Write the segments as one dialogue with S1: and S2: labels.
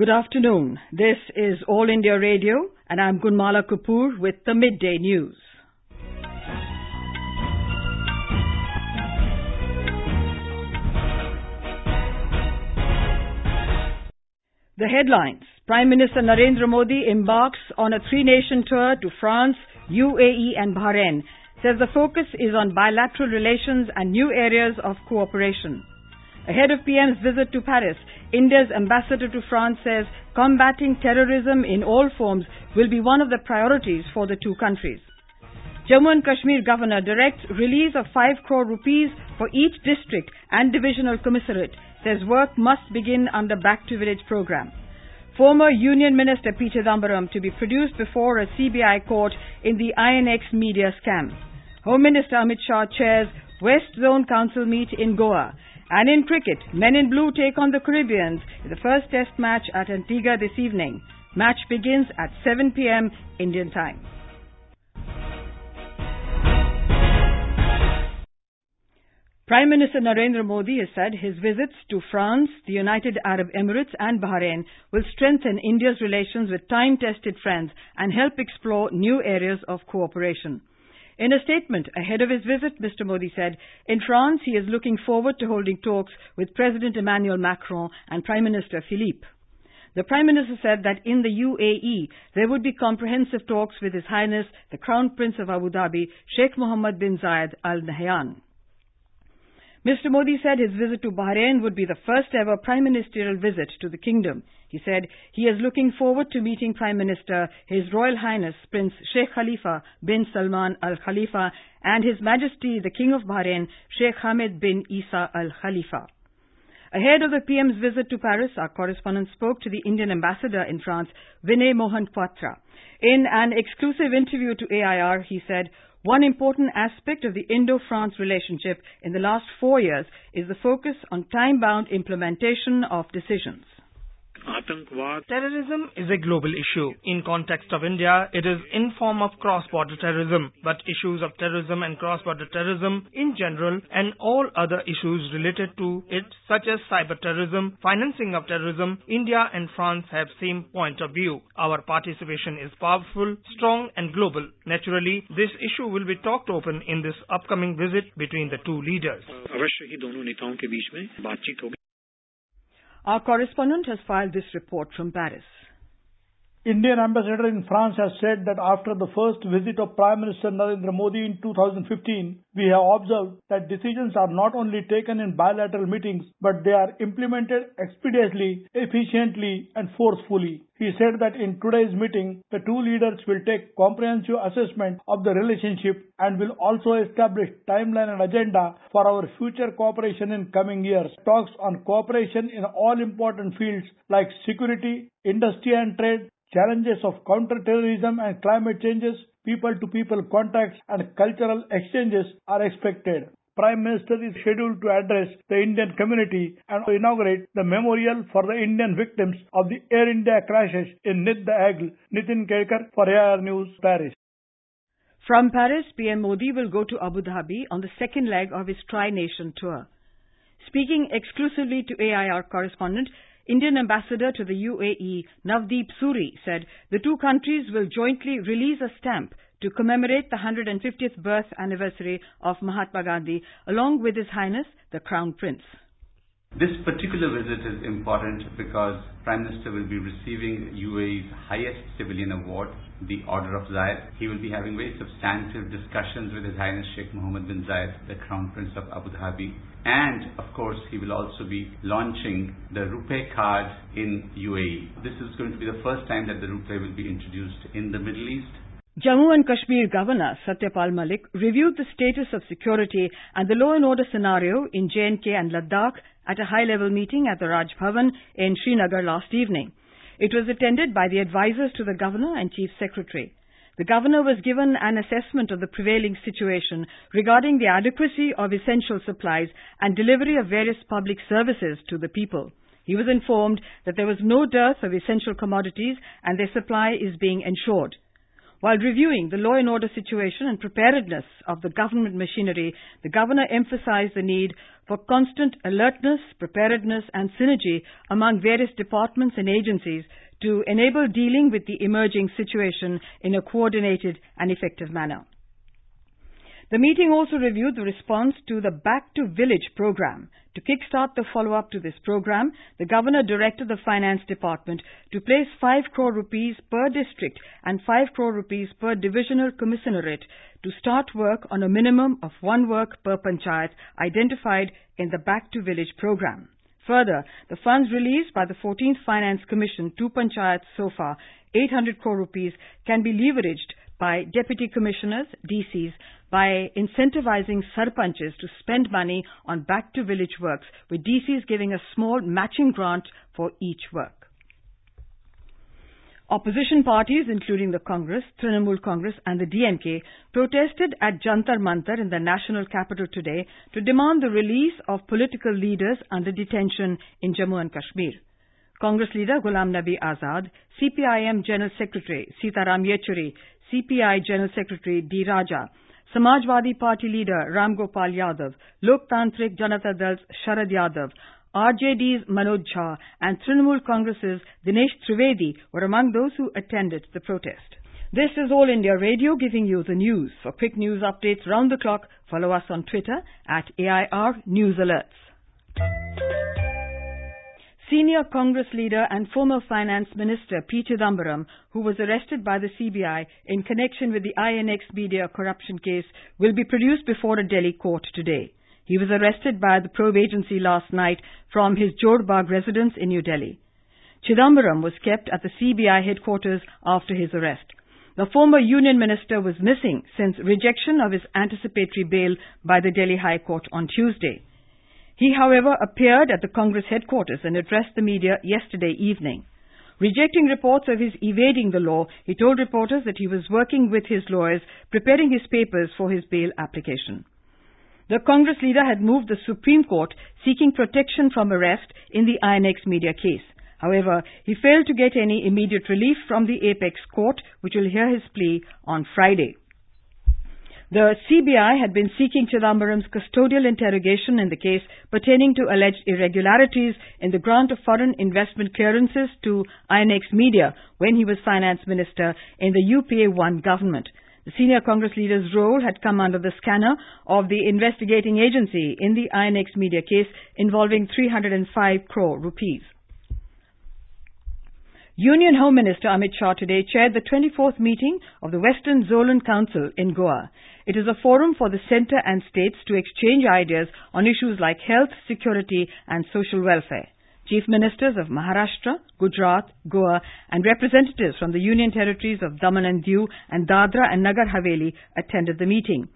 S1: Good afternoon. This is All India Radio, and I'm Gunmala Kapoor with the midday news. The headlines Prime Minister Narendra Modi embarks on a three nation tour to France, UAE, and Bahrain. Says the focus is on bilateral relations and new areas of cooperation. Ahead of PM's visit to Paris, India's ambassador to France says combating terrorism in all forms will be one of the priorities for the two countries. Jammu and Kashmir governor directs release of 5 crore rupees for each district and divisional commissionerate, says work must begin under Back to Village program. Former Union Minister P. Chidambaram to be produced before a CBI court in the INX media scam. Home Minister Amit Shah chairs West Zone Council meet in Goa. And in cricket, Men in Blue take on the Caribbeans in the first test match at Antigua this evening. Match begins at 7 p.m. Indian time. Prime Minister Narendra Modi has said his visits to France, the United Arab Emirates and Bahrain will strengthen India's relations with time-tested friends and help explore new areas of cooperation. In a statement ahead of his visit, Mr. Modi said, in France he is looking forward to holding talks with President Emmanuel Macron and Prime Minister Philippe. The Prime Minister said that in the UAE there would be comprehensive talks with His Highness the Crown Prince of Abu Dhabi, Sheikh Mohammed bin Zayed Al Nahyan. Mr. Modi said his visit to Bahrain would be the first ever prime ministerial visit to the kingdom. He said he is looking forward to meeting Prime Minister His Royal Highness Prince Sheikh Khalifa bin Salman Al Khalifa and His Majesty the King of Bahrain Sheikh Hamad bin Isa Al Khalifa. Ahead of the PM's visit to Paris, our correspondent spoke to the Indian ambassador in France, Vinay Mohan Kwatra. In an exclusive interview to AIR, he said, one important aspect of the Indo-France relationship in the last four years is the focus on time-bound implementation of decisions.
S2: Terrorism is a global issue. In context of India, it is in form of cross-border terrorism. But issues of terrorism and cross-border terrorism in general and all other issues related to it such as cyber terrorism, financing of terrorism, India and France have same point of view. Our participation is powerful, strong and global. Naturally, this issue will be talked open in this upcoming visit between the two leaders.
S1: Our correspondent has filed this report from Paris.
S3: Indian ambassador in France has said that after the first visit of Prime Minister Narendra Modi in 2015, we have observed that decisions are not only taken in bilateral meetings, but they are implemented expeditiously, efficiently, and forcefully. He said that in today's meeting, the two leaders will take comprehensive assessment of the relationship and will also establish timeline and agenda for our future cooperation in coming years. Talks on cooperation in all important fields like security, industry and trade, challenges of counter-terrorism and climate changes, people-to-people contacts and cultural exchanges are expected. Prime Minister is scheduled to address the Indian community and inaugurate the memorial for the Indian victims of the Air India crashes in Nice. Nitin Kelkar for AIR News, Paris.
S1: From Paris, PM Modi will go to Abu Dhabi on the second leg of his tri-nation tour. Speaking exclusively to AIR correspondent, Indian ambassador to the UAE, Navdeep Suri, said the two countries will jointly release a stamp to commemorate the 150th birth anniversary of Mahatma Gandhi along with His Highness the Crown Prince.
S4: This particular visit is important because Prime Minister will be receiving UAE's highest civilian award, the Order of Zayed. He will be having very substantive discussions with His Highness Sheikh Mohammed bin Zayed, the Crown Prince of Abu Dhabi. And of course, he will also be launching the Rupee card in UAE. This is going to be the first time that the Rupee will be introduced in the Middle East.
S1: Jammu and Kashmir Governor Satyapal Malik reviewed the status of security and the law and order scenario in J&K and Ladakh at a high-level meeting at the Raj Bhavan in Srinagar last evening. It was attended by the advisors to the Governor and Chief Secretary. The Governor was given an assessment of the prevailing situation regarding the adequacy of essential supplies and delivery of various public services to the people. He was informed that there was no dearth of essential commodities and their supply is being ensured. While reviewing the law and order situation and preparedness of the government machinery, the governor emphasized the need for constant alertness, preparedness and synergy among various departments and agencies to enable dealing with the emerging situation in a coordinated and effective manner. The meeting also reviewed the response to the Back to Village program. To kickstart the follow-up to this program, the governor directed the finance department to place 5 crore rupees per district and 5 crore rupees per divisional commissionerate to start work on a minimum of one work per panchayat identified in the Back to Village program. Further, the funds released by the 14th Finance Commission to panchayats so far, 800 crore rupees, can be leveraged by deputy commissioners, DCs, by incentivizing sarpanches to spend money on back to village works, with DCs giving a small matching grant for each work. Opposition parties, including the Congress, Trinamool Congress and the DMK, protested at Jantar Mantar in the national capital today to demand the release of political leaders under detention in Jammu and Kashmir. Congress leader Ghulam Nabi Azad, CPIM General Secretary Sitaram Yechury, CPI General Secretary D. Raja, Samajwadi Party leader Ram Gopal Yadav, Loktantrik Janata Dal's Sharad Yadav, RJD's Manoj Jha and Trinamool Congress's Dinesh Trivedi were among those who attended the protest. This is All India Radio giving you the news. For quick news updates round the clock, follow us on Twitter at AIR News Alerts. Senior Congress leader and former finance minister P. Chidambaram, who was arrested by the CBI in connection with the INX media corruption case, will be produced before a Delhi court today. He was arrested by the probe agency last night from his Jor Bagh residence in New Delhi. Chidambaram was kept at the CBI headquarters after his arrest. The former union minister was missing since rejection of his anticipatory bail by the Delhi High Court on Tuesday. He, however, appeared at the Congress headquarters and addressed the media yesterday evening. Rejecting reports of his evading the law, he told reporters that he was working with his lawyers, preparing his papers for his bail application. The Congress leader had moved the Supreme Court seeking protection from arrest in the INX media case. However, he failed to get any immediate relief from the Apex Court, which will hear his plea on Friday. The CBI had been seeking Chidambaram's custodial interrogation in the case pertaining to alleged irregularities in the grant of foreign investment clearances to INX Media when he was finance minister in the UPA 1 government. The senior Congress leader's role had come under the scanner of the investigating agency in the INX Media case involving 305 crore rupees. Union Home Minister Amit Shah today chaired the 24th meeting of the Western Zonal Council in Goa. It is a forum for the centre and states to exchange ideas on issues like health, security and social welfare. Chief Ministers of Maharashtra, Gujarat, Goa and representatives from the Union territories of Daman and Diu and Dadra and Nagar Haveli attended the meeting.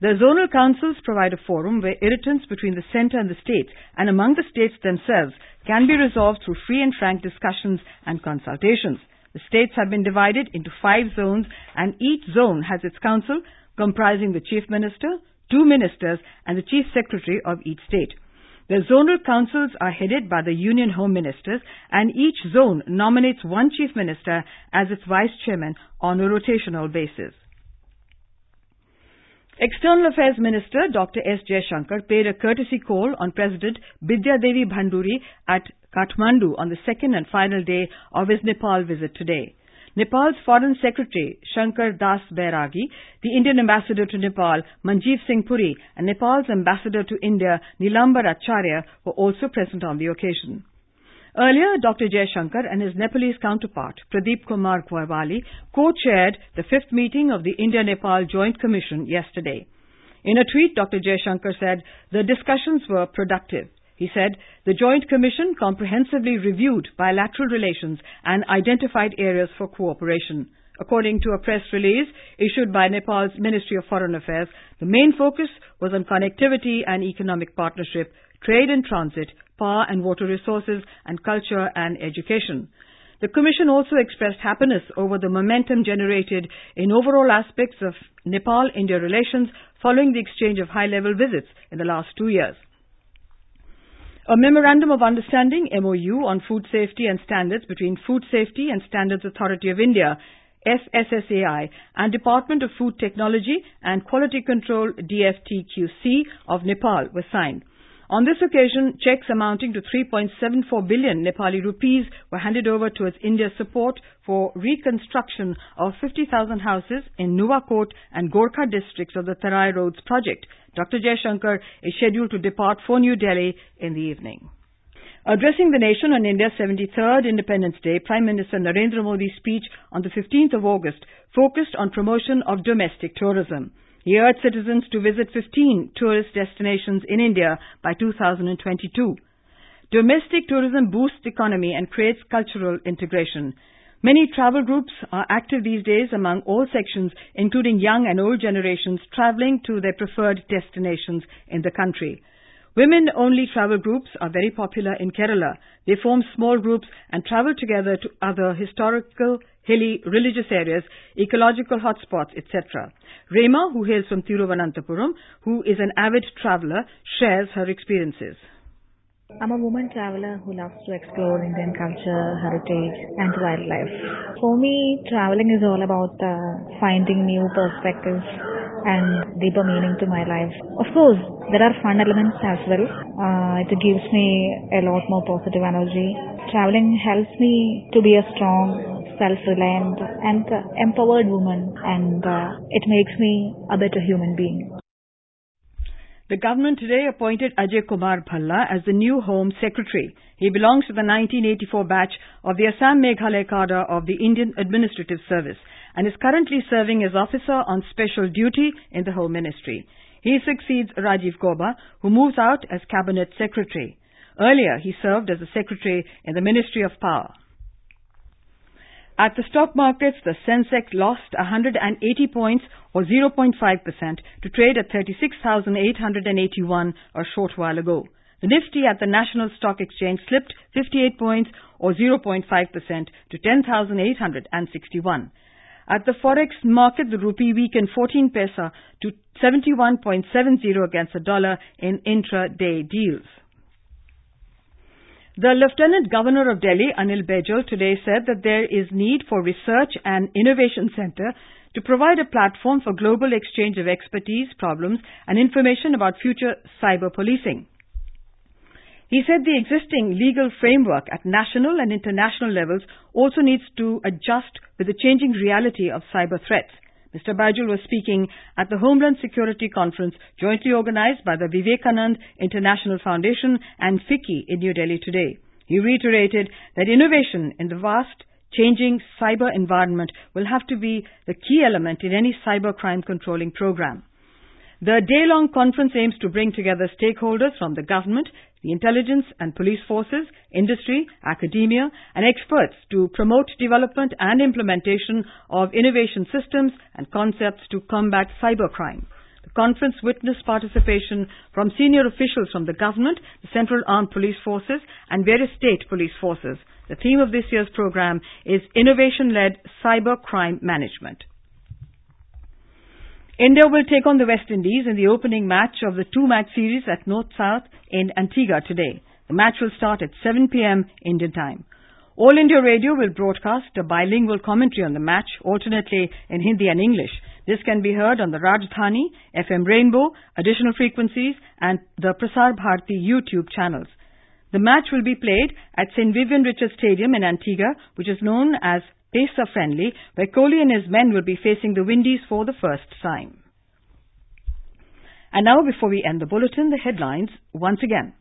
S1: The zonal councils provide a forum where irritants between the centre and the states and among the states themselves can be resolved through free and frank discussions and consultations. The states have been divided into five zones and each zone has its council comprising the Chief Minister, two ministers and the Chief Secretary of each state. The zonal councils are headed by the Union Home Ministers and each zone nominates one Chief Minister as its Vice Chairman on a rotational basis. External Affairs Minister Dr. S. Jaishankar paid a courtesy call on President Bidya Devi Bhandari at Kathmandu on the second and final day of his Nepal visit today. Nepal's Foreign Secretary Shankar Das Bairagi, the Indian Ambassador to Nepal Manjeev Singh Puri and Nepal's Ambassador to India Nilambar Acharya were also present on the occasion. Earlier, Dr. Jaishankar and his Nepalese counterpart, Pradeep Kumar Gyawali, co-chaired the fifth meeting of the India-Nepal Joint Commission yesterday. In a tweet, Dr. Jaishankar said the discussions were productive. He said the Joint Commission comprehensively reviewed bilateral relations and identified areas for cooperation. According to a press release issued by Nepal's Ministry of Foreign Affairs, the main focus was on connectivity and economic partnership, trade and transit, power and water resources, and culture and education. The Commission also expressed happiness over the momentum generated in overall aspects of Nepal-India relations following the exchange of high-level visits in the last two years. A Memorandum of Understanding MOU on Food Safety and Standards between Food Safety and Standards Authority of India FSSAI, and Department of Food Technology and Quality Control DFTQC of Nepal was signed. On this occasion, checks amounting to 3.74 billion Nepali rupees were handed over towards India's support for reconstruction of 50,000 houses in Nuwakot and Gorkha districts of the Tarai Roads project. Dr. Jaishankar is scheduled to depart for New Delhi in the evening. Addressing the nation on India's 73rd Independence Day, Prime Minister Narendra Modi's speech on the 15th of August focused on promotion of domestic tourism. He urged citizens to visit 15 tourist destinations in India by 2022. Domestic tourism boosts economy and creates cultural integration. Many travel groups are active these days among all sections, including young and old generations traveling to their preferred destinations in the country. Women-only travel groups are very popular in Kerala. They form small groups and travel together to other historical, hilly, religious areas, ecological hotspots, etc. Rema, who hails from Thiruvananthapuram, who is an avid traveler, shares her experiences.
S5: I'm a woman traveler who loves to explore Indian culture, heritage, and wildlife. For me, traveling is all about uh, finding new perspectives and deeper meaning to my life. Of course, there are fun elements as well. Uh, it gives me a lot more positive energy. Traveling helps me to be a strong, self-reliant and uh, empowered woman and uh, it makes me a better human being.
S1: The government today appointed Ajay Kumar Bhalla as the new Home Secretary. He belongs to the 1984 batch of the Assam Meghalaya cadre of the Indian Administrative Service and is currently serving as officer on special duty in the Home Ministry. He succeeds Rajiv Gauba, who moves out as Cabinet Secretary. Earlier, he served as a Secretary in the Ministry of Power. At the stock markets, the Sensex lost 180 points or 0.5% to trade at 36,881 a short while ago. The Nifty at the National Stock Exchange slipped 58 points or 0.5% to 10,861. At the forex market, the rupee weakened 14 paisa to 71.70 against the dollar in intra-day deals. The Lieutenant Governor of Delhi, Anil Baijal, today said that there is need for research and innovation center to provide a platform for global exchange of expertise, problems and information about future cyber policing. He said the existing legal framework at national and international levels also needs to adjust with the changing reality of cyber threats. Mr. Baijal was speaking at the Homeland Security Conference jointly organized by the Vivekanand International Foundation and FICCI in New Delhi today. He reiterated that innovation in the vast changing cyber environment will have to be the key element in any cyber crime controlling program. The day-long conference aims to bring together stakeholders from the government, the intelligence and police forces, industry, academia, and experts to promote development and implementation of innovation systems and concepts to combat cybercrime. The conference witnessed participation from senior officials from the government, the Central Armed Police Forces, and various state police forces. The theme of this year's program is Innovation-Led Cyber Crime Management. India will take on the West Indies in the opening match of the two-match series at North Sound in Antigua today. The match will start at 7 p.m. Indian time. All India Radio will broadcast a bilingual commentary on the match, alternately in Hindi and English. This can be heard on the Rajdhani, FM Rainbow, additional frequencies, and the Prasar Bharati YouTube channels. The match will be played at St. Vivian Richard Stadium in Antigua, which is known as pacer friendly, where Kohli and his men will be facing the Windies for the first time. And now, before we end the bulletin, the headlines once again.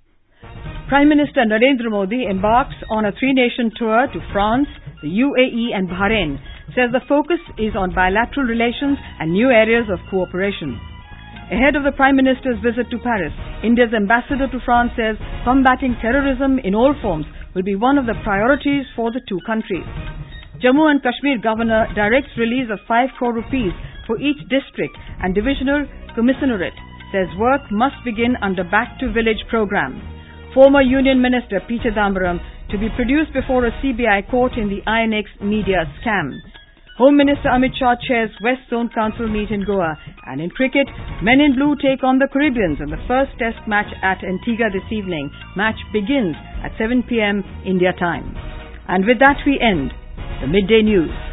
S1: Prime Minister Narendra Modi embarks on a three-nation tour to France, the UAE and Bahrain, says the focus is on bilateral relations and new areas of cooperation. Ahead of the Prime Minister's visit to Paris, India's ambassador to France says combating terrorism in all forms will be one of the priorities for the two countries. Jammu and Kashmir Governor directs release of 5 crore rupees for each district and divisional commissionerate says work must begin under Back to Village program. Former Union Minister P. Chidambaram to be produced before a CBI court in the INX media scam. Home Minister Amit Shah chairs West Zone Council meet in Goa. And in cricket, Men in Blue take on the Caribbeans in the first test match at Antigua this evening. Match begins at 7 p.m. India time. And with that we end the midday news.